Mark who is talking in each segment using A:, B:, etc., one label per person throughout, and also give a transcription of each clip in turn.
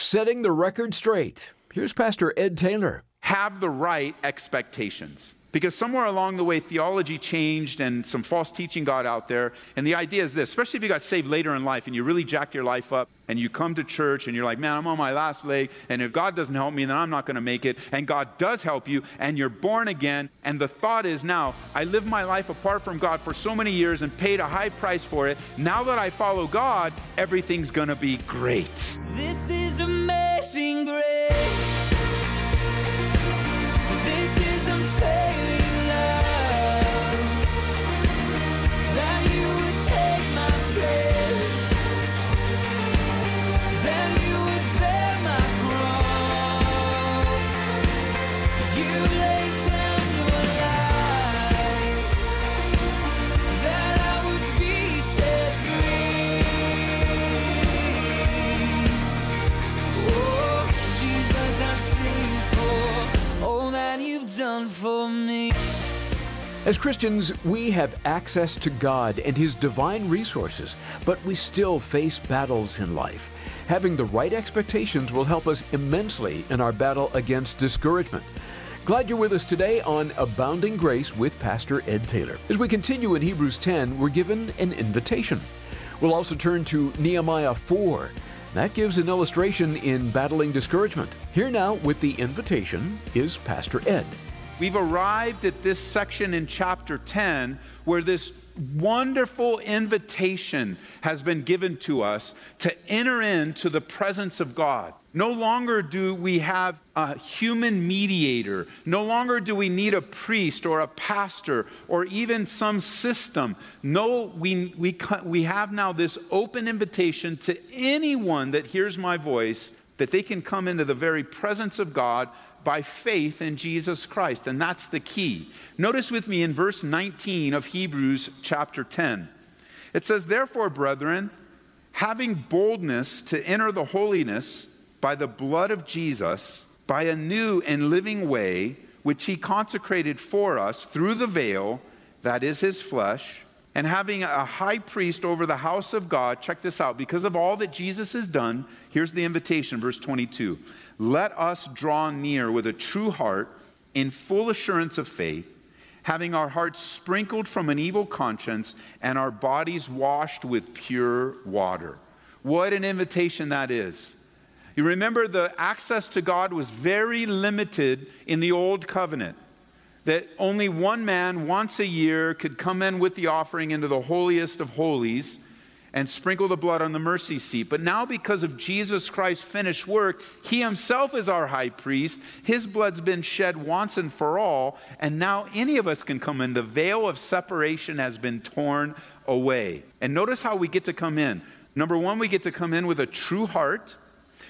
A: Setting the record straight. Here's Pastor Ed Taylor.
B: Have the right expectations. Because somewhere along the way, theology changed and some false teaching got out there. And the idea is this especially if you got saved later in life and you really jacked your life up and you come to church and you're like, man, I'm on my last leg. And if God doesn't help me, then I'm not going to make it. And God does help you and you're born again. And the thought is now, I lived my life apart from God for so many years and paid a high price for it. Now that I follow God, everything's going to be great.
C: This is amazing grace.
A: As Christians, we have access to God and His divine resources, but we still face battles in life. Having the right expectations will help us immensely in our battle against discouragement. Glad you're with us today on Abounding Grace with Pastor Ed Taylor. As we continue in Hebrews 10, we're given an invitation. We'll also turn to Nehemiah 4. That gives an illustration in battling discouragement. Here now with the invitation is Pastor Ed.
B: We've arrived at this section in chapter 10 where this wonderful invitation has been given to us to enter into the presence of God. No longer do we have a human mediator. No longer do we need a priest or a pastor or even some system. No, we, we, we have now this open invitation to anyone that hears my voice that they can come into the very presence of God by faith in Jesus Christ. And that's the key. Notice with me in verse 19 of Hebrews chapter 10. It says, Therefore, brethren, having boldness to enter the holiness by the blood of Jesus, by a new and living way, which he consecrated for us through the veil, that is his flesh, and having a high priest over the house of God, check this out, because of all that Jesus has done, here's the invitation, verse 22. Let us draw near with a true heart in full assurance of faith, having our hearts sprinkled from an evil conscience and our bodies washed with pure water. What an invitation that is. You remember the access to God was very limited in the old covenant that only one man once a year could come in with the offering into the holiest of holies and sprinkle the blood on the mercy seat. But now, because of Jesus Christ's finished work, he himself is our high priest. His blood's been shed once and for all, and now any of us can come in. The veil of separation has been torn away. And notice how we get to come in. Number one, we get to come in with a true heart.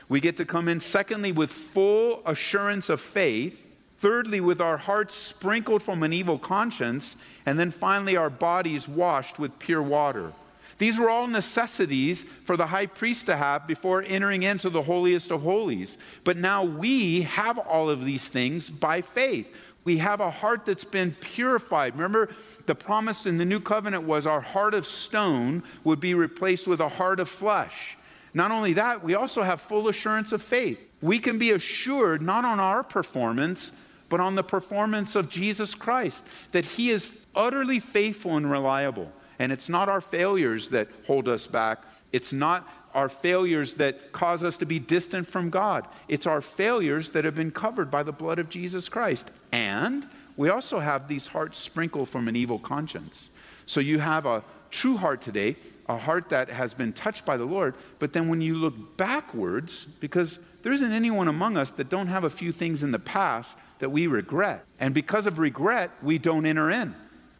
B: We get to come in, secondly, with full assurance of faith. Thirdly, with our hearts sprinkled from an evil conscience. And then finally, our bodies washed with pure water. These were all necessities for the high priest to have before entering into the holiest of holies. But now we have all of these things by faith. We have a heart that's been purified. Remember, the promise in the new covenant was our heart of stone would be replaced with a heart of flesh. Not only that, we also have full assurance of faith. We can be assured not on our performance, but on the performance of Jesus Christ, that He is utterly faithful and reliable. And it's not our failures that hold us back. It's not our failures that cause us to be distant from God. It's our failures that have been covered by the blood of Jesus Christ. And we also have these hearts sprinkled from an evil conscience. So you have a true heart today, a heart that has been touched by the Lord. But then when you look backwards, because there isn't anyone among us that don't have a few things in the past that we regret. And because of regret, we don't enter in.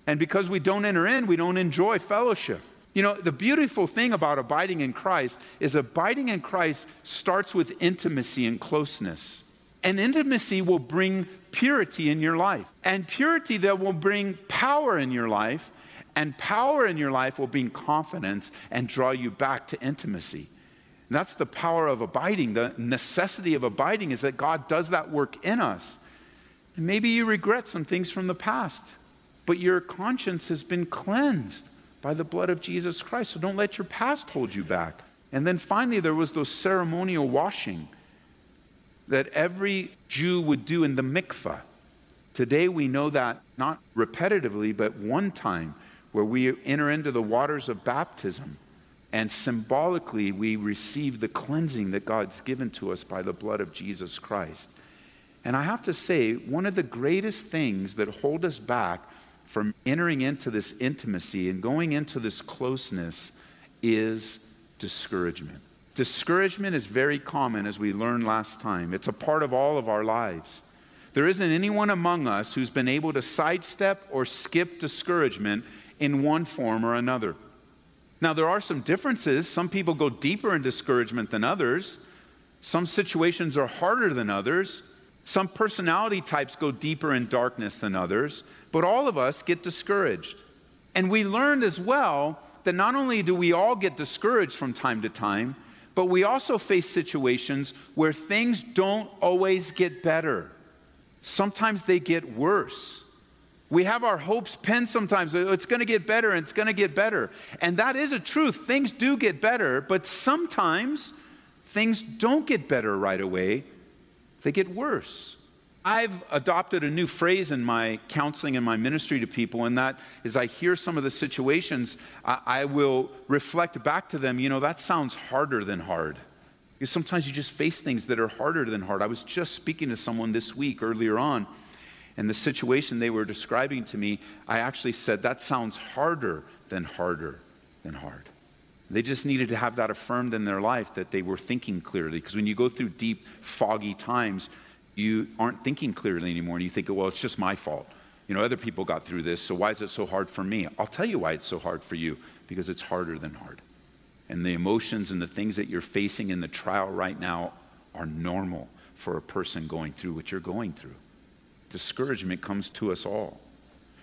B: And because we don't enter in, we don't enjoy fellowship. You know, the beautiful thing about abiding in Christ is abiding in Christ starts with intimacy and closeness. And intimacy will bring purity in your life. And purity that will bring power in your life. And power in your life will bring confidence and draw you back to intimacy. And that's the power of abiding. The necessity of abiding is that God does that work in us. And maybe you regret some things from the past, but your conscience has been cleansed by the blood of Jesus Christ. So don't let your past hold you back. And then finally, there was those ceremonial washing. that every Jew would do in the mikvah. Today we know that not repetitively, but one time where we enter into the waters of baptism and symbolically we receive the cleansing that God's given to us by the blood of Jesus Christ. And I have to say, one of the greatest things that hold us back from entering into this intimacy and going into this closeness is discouragement. Discouragement is very common, as we learned last time. It's a part of all of our lives. There isn't anyone among us who's been able to sidestep or skip discouragement in one form or another. Now, there are some differences. Some people go deeper in discouragement than others. Some situations are harder than others. Some personality types go deeper in darkness than others. But all of us get discouraged. And we learned as well that not only do we all get discouraged from time to time, but we also face situations where things don't always get better. Sometimes they get worse. We have our hopes pinned sometimes. Uh, it's going to get better and it's going to get better. And that is a truth. Things do get better, but sometimes things don't get better right away, they get worse. I've adopted a new phrase in my counseling and my ministry to people, and that is I hear some of the situations, I, I will reflect back to them, you know, that sounds harder than hard. Because sometimes you just face things that are harder than hard. I was just speaking to someone this week earlier on and the situation they were describing to me, I actually said, that sounds harder than harder than hard. They just needed to have that affirmed in their life that they were thinking clearly. Because when you go through deep, foggy times, you aren't thinking clearly anymore. And you think, well, it's just my fault. You know, other people got through this, so why is it so hard for me? I'll tell you why it's so hard for you because it's harder than hard. And the emotions and the things that you're facing in the trial right now are normal for a person going through what you're going through discouragement comes to us all.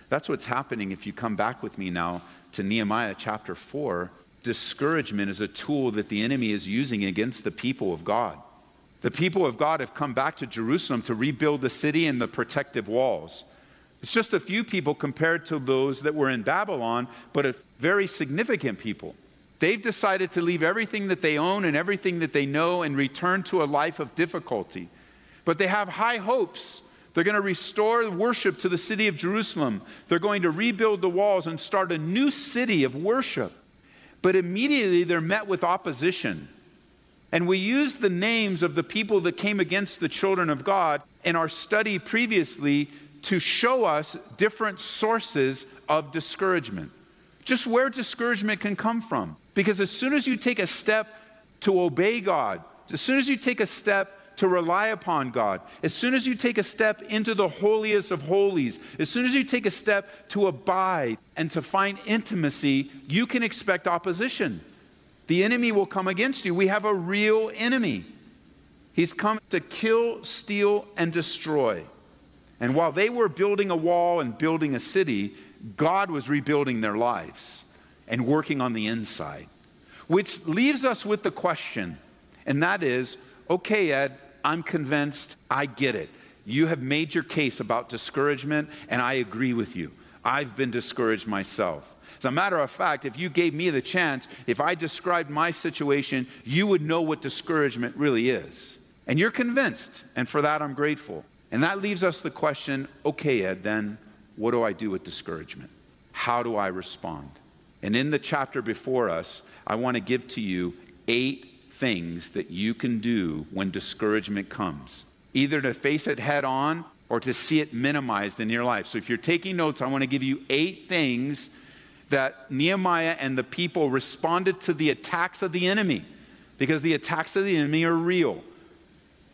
B: That's what's happening if you come back with me now to Nehemiah chapter 4. Discouragement is a tool that the enemy is using against the people of God. The people of God have come back to Jerusalem to rebuild the city and the protective walls. It's just a few people compared to those that were in Babylon, but a very significant people. They've decided to leave everything that they own and everything that they know and return to a life of difficulty. But they have high hopes they're going to restore worship to the city of Jerusalem. They're going to rebuild the walls and start a new city of worship. But immediately they're met with opposition. And we used the names of the people that came against the children of God in our study previously to show us different sources of discouragement. Just where discouragement can come from. Because as soon as you take a step to obey God, as soon as you take a step to rely upon God, as soon as you take a step into the holiest of holies, as soon as you take a step to abide and to find intimacy, you can expect opposition. The enemy will come against you. We have a real enemy. He's come to kill, steal, and destroy. And while they were building a wall and building a city, God was rebuilding their lives and working on the inside. Which leaves us with the question, and that is okay, Ed, I'm convinced, I get it. You have made your case about discouragement, and I agree with you. I've been discouraged myself. As a matter of fact, if you gave me the chance, if I described my situation, you would know what discouragement really is. And you're convinced, and for that I'm grateful. And that leaves us the question okay, Ed, then what do I do with discouragement? How do I respond? And in the chapter before us, I want to give to you eight things that you can do when discouragement comes, either to face it head on or to see it minimized in your life. So if you're taking notes, I want to give you eight things that Nehemiah and the people responded to the attacks of the enemy because the attacks of the enemy are real.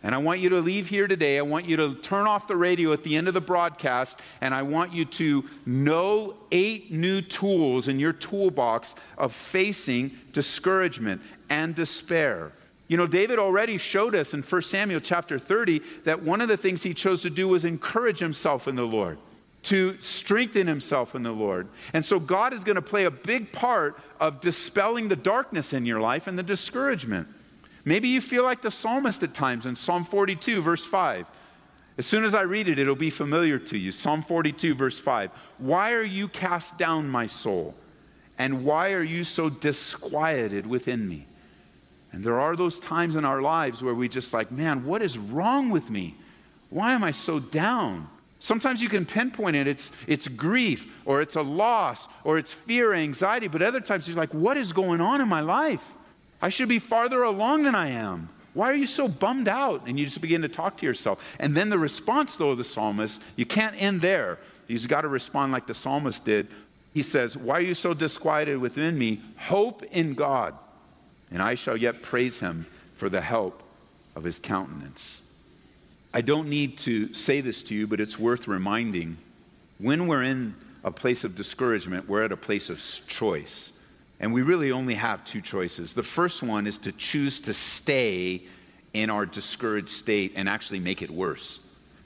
B: And I want you to leave here today. I want you to turn off the radio at the end of the broadcast, and I want you to know eight new tools in your toolbox of facing discouragement and despair. You know, David already showed us in 1 Samuel chapter 30 that one of the things he chose to do was encourage himself in the Lord, to strengthen himself in the Lord. And so God is going to play a big part of dispelling the darkness in your life and the discouragement. Maybe you feel like the psalmist at times in Psalm 42, verse 5. As soon as I read it, it'll be familiar to you. Psalm 42, verse 5. Why are you cast down, my soul? And why are you so disquieted within me? And there are those times in our lives where we just like, man, what is wrong with me? Why am I so down? Sometimes you can pinpoint it. It's, it's grief, or it's a loss, or it's fear, anxiety. But other times you're like, what is going on in my life? I should be farther along than I am. Why are you so bummed out? And you just begin to talk to yourself. And then the response, though, of the psalmist, you can't end there. You've got to respond like the psalmist did. He says, Why are you so disquieted within me? Hope in God, and I shall yet praise him for the help of his countenance. I don't need to say this to you, but it's worth reminding. When we're in a place of discouragement, we're at a place of choice. And we really only have two choices. The first one is to choose to stay in our discouraged state and actually make it worse,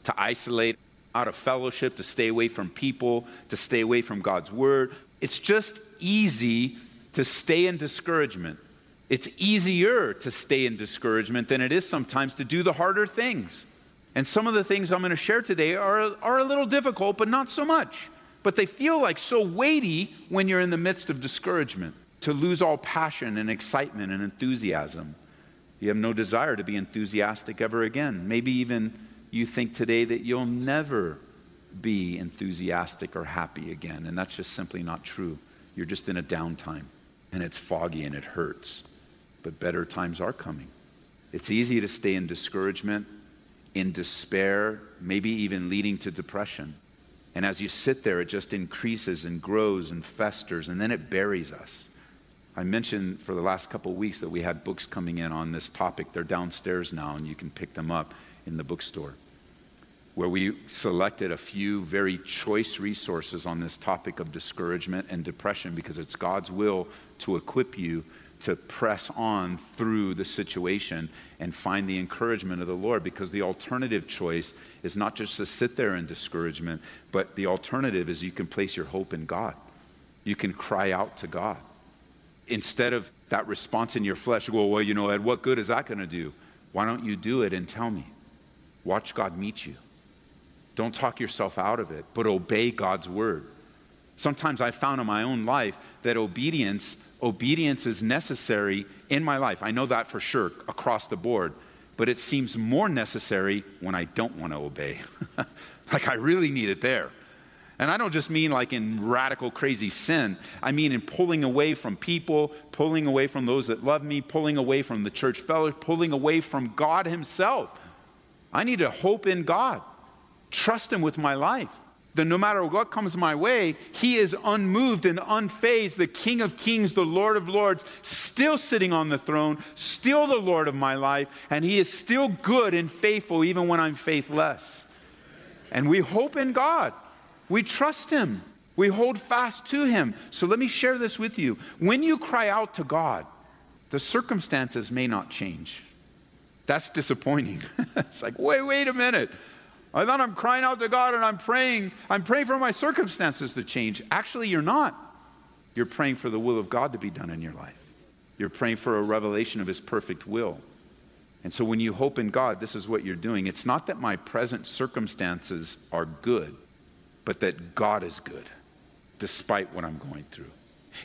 B: to isolate out of fellowship, to stay away from people, to stay away from God's word. It's just easy to stay in discouragement. It's easier to stay in discouragement than it is sometimes to do the harder things. And some of the things I'm going to share today are, are a little difficult, but not so much. But they feel like so weighty when you're in the midst of discouragement to lose all passion and excitement and enthusiasm. You have no desire to be enthusiastic ever again. Maybe even you think today that you'll never be enthusiastic or happy again, and that's just simply not true. You're just in a downtime, and it's foggy and it hurts. But better times are coming. It's easy to stay in discouragement, in despair, maybe even leading to depression. And as you sit there, it just increases and grows and festers, and then it buries us. I mentioned for the last couple of weeks that we had books coming in on this topic. They're downstairs now, and you can pick them up in the bookstore. Where we selected a few very choice resources on this topic of discouragement and depression because it's God's will to equip you to press on through the situation and find the encouragement of the Lord because the alternative choice is not just to sit there in discouragement, but the alternative is you can place your hope in God. You can cry out to God instead of that response in your flesh, go, well, you know, Ed, what good is that going to do? Why don't you do it and tell me? Watch God meet you. Don't talk yourself out of it, but obey God's word. Sometimes I found in my own life that obedience, obedience is necessary in my life. I know that for sure across the board, but it seems more necessary when I don't want to obey. like I really need it there. And I don't just mean like in radical, crazy sin. I mean in pulling away from people, pulling away from those that love me, pulling away from the church fellows, pulling away from God Himself. I need to hope in God, trust Him with my life. That no matter what comes my way, He is unmoved and unfazed, the King of Kings, the Lord of Lords, still sitting on the throne, still the Lord of my life, and He is still good and faithful even when I'm faithless. And we hope in God. We trust Him. We hold fast to Him. So let me share this with you. When you cry out to God, the circumstances may not change. That's disappointing. it's like, wait, wait a minute. I thought I'm crying out to God and I'm praying. I'm praying for my circumstances to change. Actually, you're not. You're praying for the will of God to be done in your life. You're praying for a revelation of His perfect will. And so when you hope in God, this is what you're doing. It's not that my present circumstances are good but that God is good despite what I'm going through.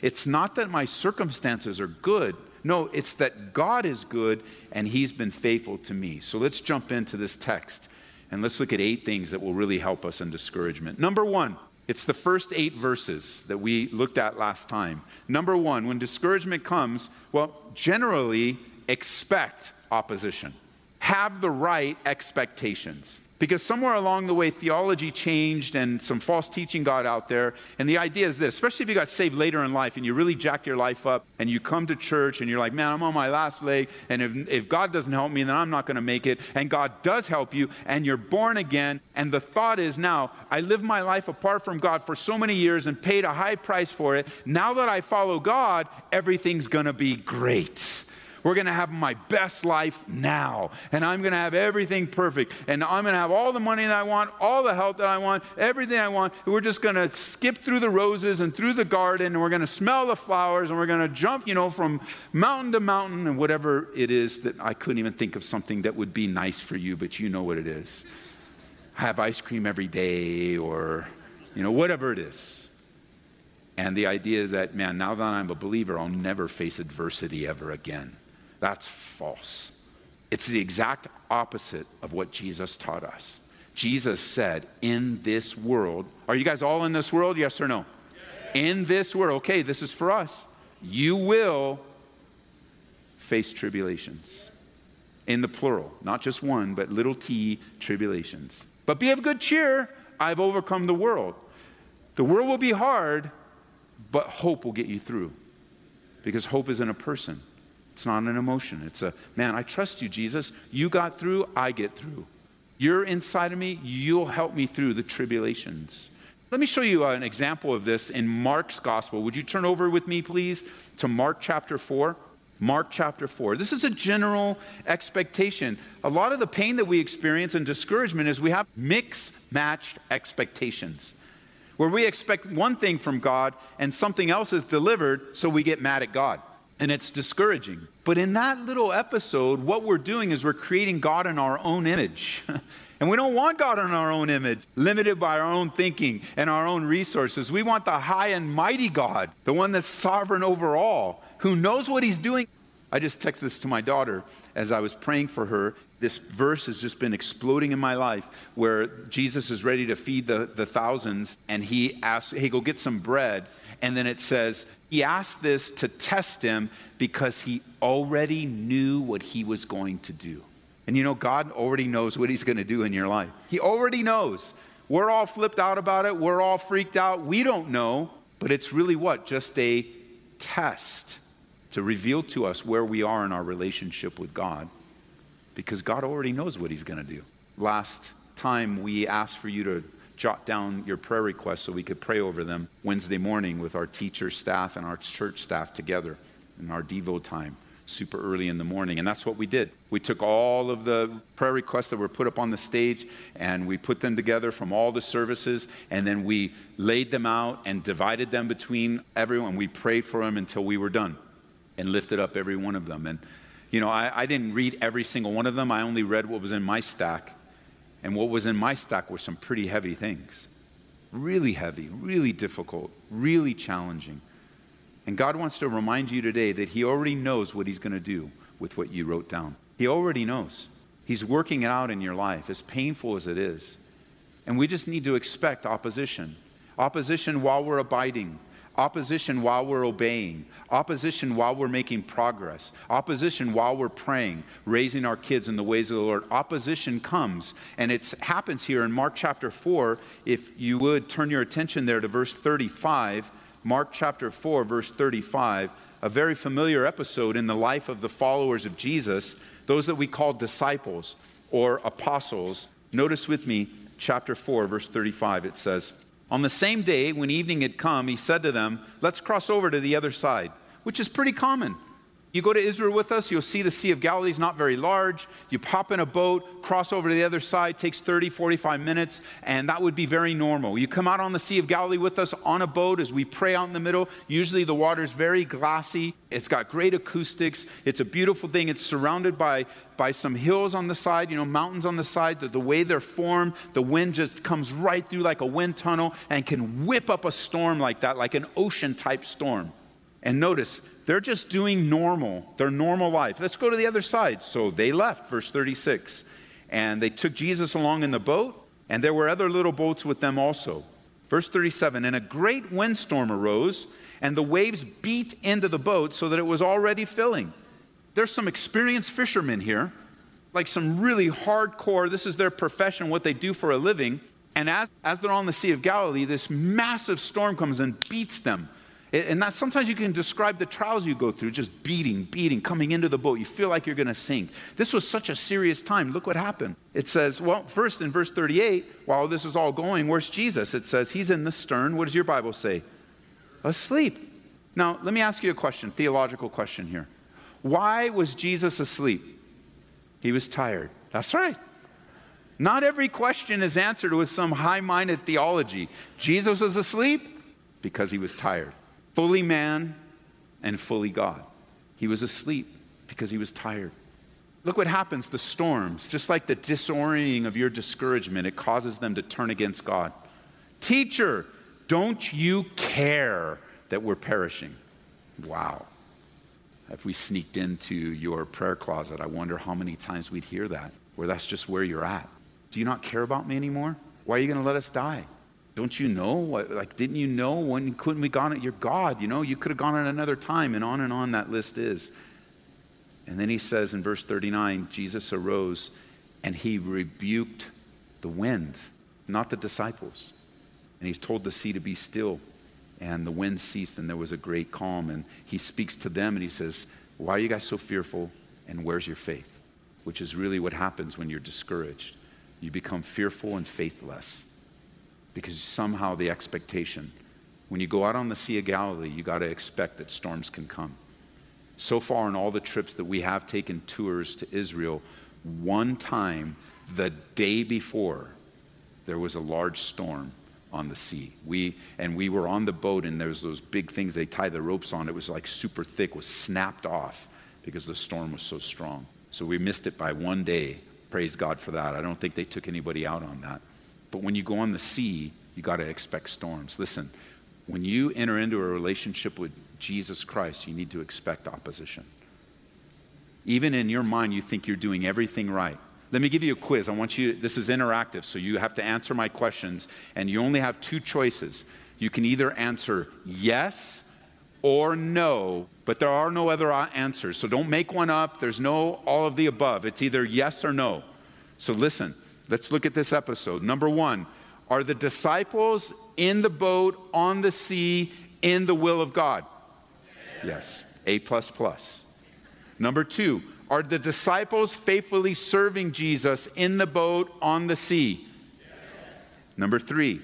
B: It's not that my circumstances are good. No, it's that God is good and He's been faithful to me. So let's jump into this text and let's look at eight things that will really help us in discouragement. Number one, it's the first eight verses that we looked at last time. Number one, when discouragement comes, well, generally expect opposition, have the right expectations. Because somewhere along the way, theology changed and some false teaching got out there. And the idea is this especially if you got saved later in life and you really jacked your life up and you come to church and you're like, man, I'm on my last leg. And if, if God doesn't help me, then I'm not going to make it. And God does help you and you're born again. And the thought is now, I lived my life apart from God for so many years and paid a high price for it. Now that I follow God, everything's going to be great. We're going to have my best life now. And I'm going to have everything perfect. And I'm going to have all the money that I want, all the health that I want, everything I want. We're just going to skip through the roses and through the garden. And we're going to smell the flowers. And we're going to jump, you know, from mountain to mountain and whatever it is that I couldn't even think of something that would be nice for you, but you know what it is. Have ice cream every day or, you know, whatever it is. And the idea is that, man, now that I'm a believer, I'll never face adversity ever again That's false. It's the exact opposite of what Jesus taught us. Jesus said, In this world, are you guys all in this world? Yes or no? In this world, okay, this is for us. You will face tribulations. In the plural, not just one, but little t tribulations. But be of good cheer, I've overcome the world. The world will be hard, but hope will get you through. Because hope isn't a person, it's not an emotion. It's a, man, I trust you, Jesus. You got through, I get through. You're inside of me, you'll help me through the tribulations. Let me show you uh, an example of this in Mark's gospel. Would you turn over with me, please, to Mark chapter 4? Mark chapter 4. This is a general expectation. A lot of the pain that we experience and discouragement is we have mix matched expectations where we expect one thing from God and something else is delivered, so we get mad at God. And it's discouraging. But in that little episode, what we're doing is we're creating God in our own image. and we don't want God in our own image, limited by our own thinking and our own resources. We want the high and mighty God, the one that's sovereign over all, who knows what he's doing. I just texted this to my daughter as I was praying for her this verse has just been exploding in my life where Jesus is ready to feed the, the thousands and he asks, hey, go get some bread. And then it says, he asked this to test him because he already knew what he was going to do. And you know, God already knows what he's going to do in your life. He already knows. We're all flipped out about it. We're all freaked out. We don't know. But it's really what? Just a test to reveal to us where we are in our relationship with God because God already knows what He's going to do. Last time we asked for you to jot down your prayer requests so we could pray over them Wednesday morning with our teacher staff and our church staff together in our Devo time, super early in the morning. And that's what we did. We took all of the prayer requests that were put up on the stage and we put them together from all the services and then we laid them out and divided them between everyone. We prayed for them until we were done and lifted up every one of them. And you know, I, I didn't read every single one of them. I only read what was in my stack. And what was in my stack were some pretty heavy things. Really heavy, really difficult, really challenging. And God wants to remind you today that He already knows what He's going to do with what you wrote down. He already knows. He's working it out in your life, as painful as it is. And we just need to expect opposition. Opposition while we're abiding, opposition while we're obeying, opposition while we're making progress, opposition while we're praying, raising our kids in the ways of the Lord. Opposition comes, and it happens here in Mark chapter 4. If you would turn your attention there to verse 35, Mark chapter 4, verse 35, a very familiar episode in the life of the followers of Jesus, those that we call disciples or apostles. Notice with me, chapter 4, verse 35, it says, on the same day, when evening had come, he said to them, Let's cross over to the other side, which is pretty common. You go to Israel with us, you'll see the Sea of Galilee is not very large. You pop in a boat, cross over to the other side, takes 30, 45 minutes, and that would be very normal. You come out on the Sea of Galilee with us on a boat as we pray out in the middle. Usually the water is very glassy. It's got great acoustics. It's a beautiful thing. It's surrounded by, by some hills on the side, you know, mountains on the side. The, the way they're formed, the wind just comes right through like a wind tunnel and can whip up a storm like that, like an ocean type storm. And notice, they're just doing normal, their normal life. Let's go to the other side. So they left, verse 36. And they took Jesus along in the boat, and there were other little boats with them also. Verse 37 And a great windstorm arose, and the waves beat into the boat so that it was already filling. There's some experienced fishermen here, like some really hardcore, this is their profession, what they do for a living. And as, as they're on the Sea of Galilee, this massive storm comes and beats them and that sometimes you can describe the trials you go through, just beating, beating, coming into the boat. You feel like you're going to sink. This was such a serious time. Look what happened. It says, well, first in verse 38, while this is all going, where's Jesus? It says, he's in the stern. What does your Bible say? Asleep. Now, let me ask you a question, theological question here. Why was Jesus asleep? He was tired. That's right. Not every question is answered with some high minded theology. Jesus was asleep because he was tired fully man and fully God. He was asleep because he was tired. Look what happens the storms, just like the disorienting of your discouragement, it causes them to turn against God. Teacher, don't you care that we're perishing? Wow. if we sneaked into your prayer closet, I wonder how many times we'd hear that, where that's just where you're at. Do you not care about me anymore? Why are you going to let us die? Don't you know? What, like, didn't you know when couldn't we gone at your God? You know, you could have gone at another time, and on and on that list is. And then he says in verse 39 Jesus arose and he rebuked the wind, not the disciples. And he's told the sea to be still. And the wind ceased, and there was a great calm. And he speaks to them and he says, Why are you guys so fearful? And where's your faith? Which is really what happens when you're discouraged. You become fearful and faithless because somehow the expectation, when you go out on the Sea of Galilee, you got to expect that storms can come. So far, in all the trips that we have taken tours to Israel, one time the day before, there was a large storm on the sea. We and we were on the boat, and there's those big things they tie the ropes on. It was like super thick, was snapped off because the storm was so strong. So we missed it by one day. Praise God for that. I don't think they took anybody out on that. But when you go on the sea, you got to expect storms. Listen, when you enter into a relationship with Jesus Christ, you need to expect opposition. Even in your mind, you think you're doing everything right. Let me give you a quiz. I want you, this is interactive, so you have to answer my questions, and you only have two choices. You can either answer yes or no, but there are no other answers. So don't make one up. There's no all of the above. It's either yes or no. So listen, let's look at this episode. Number one, are the disciples in the boat on the sea in the will of God? Yes. A plus plus. Number two, are the disciples faithfully serving Jesus in the boat on the sea? Number three,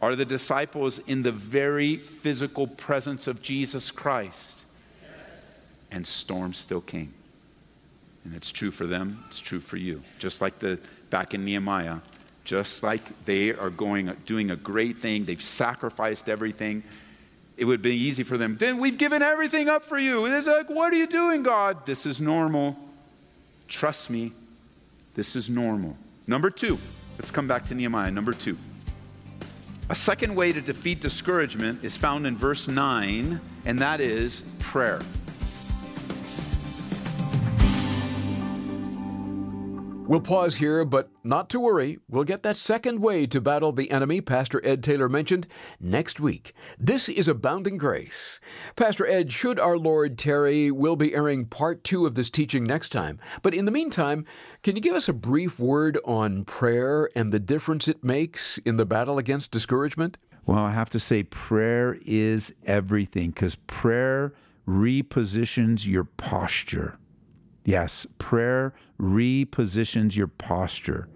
B: are the disciples in the very physical presence of Jesus Christ? Yes. And storms still came. And it's true for them, it's true for you. Just like the back in Nehemiah, just like they are going doing a great thing, they've sacrificed everything it would be easy for them. We've given everything up for you. And it's like, what are you doing, God? This is normal. Trust me, this is normal. Number two, let's come back to Nehemiah. Number two. A second way to defeat discouragement is found in verse 9, and that is prayer.
A: We'll pause here, but not to worry. We'll get that second way to battle the enemy Pastor Ed Taylor mentioned next week. This is Abounding Grace. Pastor Ed, should our Lord tarry, we'll be airing part two of this teaching next time. But in the meantime, can you give us a brief word on prayer and the difference it makes in the battle against discouragement?
D: Well, I have to say, prayer is everything because prayer repositions your posture. Yes, prayer repositions your posture.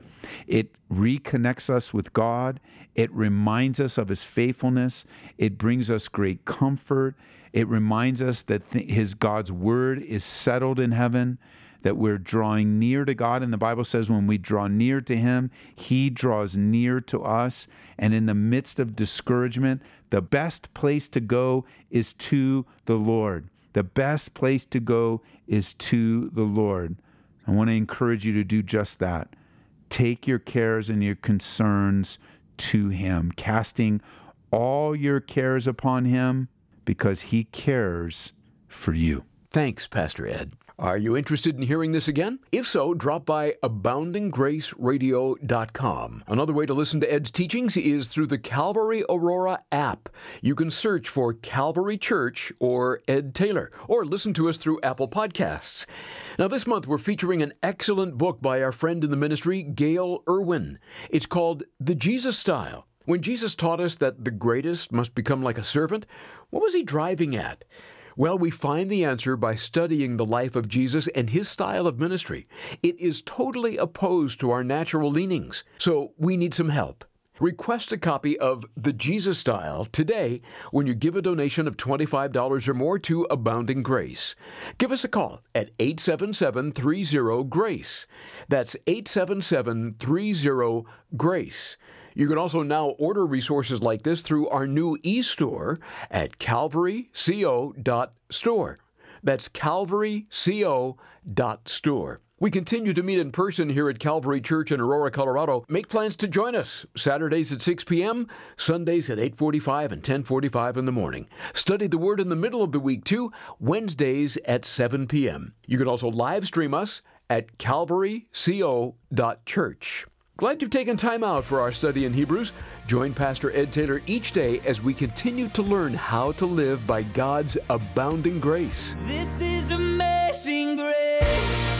D: It reconnects us with God. It reminds us of His faithfulness. It brings us great comfort. It reminds us that th- His God's word is settled in heaven, that we're drawing near to God. And the Bible says when we draw near to Him, He draws near to us. And in the midst of discouragement, the best place to go is to the Lord. The best place to go is to the Lord. I want to encourage you to do just that. Take your cares and your concerns to Him, casting all your cares upon Him because He cares for you.
A: Thanks, Pastor Ed. Are you interested in hearing this again? If so, drop by aboundinggraceradio.com. Another way to listen to Ed's teachings is through the Calvary Aurora app. You can search for Calvary Church or Ed Taylor, or listen to us through Apple Podcasts. Now, this month we're featuring an excellent book by our friend in the ministry, Gayle Erwin. It's called The Jesus Style. When Jesus taught us that the greatest must become like a servant, what was he driving at? Well, we find the answer by studying the life of Jesus and his style of ministry. It is totally opposed to our natural leanings, so we need some help. Request a copy of The Jesus Style today when you give a donation of $25 or more to Abounding Grace. Give us a call at 877 30 GRACE. That's 877 30 GRACE. You can also now order resources like this through our new e-store at calvaryco.store. That's calvaryco.store. We continue to meet in person here at Calvary Church in Aurora, Colorado. Make plans to join us Saturdays at 6 p.m., Sundays at 8:45 and 10:45 in the morning. Study the word in the middle of the week too, Wednesdays at 7 p.m. You can also live stream us at calvaryco.church. Glad you've taken time out for our study in Hebrews. Join Pastor Ed Taylor each day as we continue to learn how to live by God's abounding grace.
C: This is amazing grace.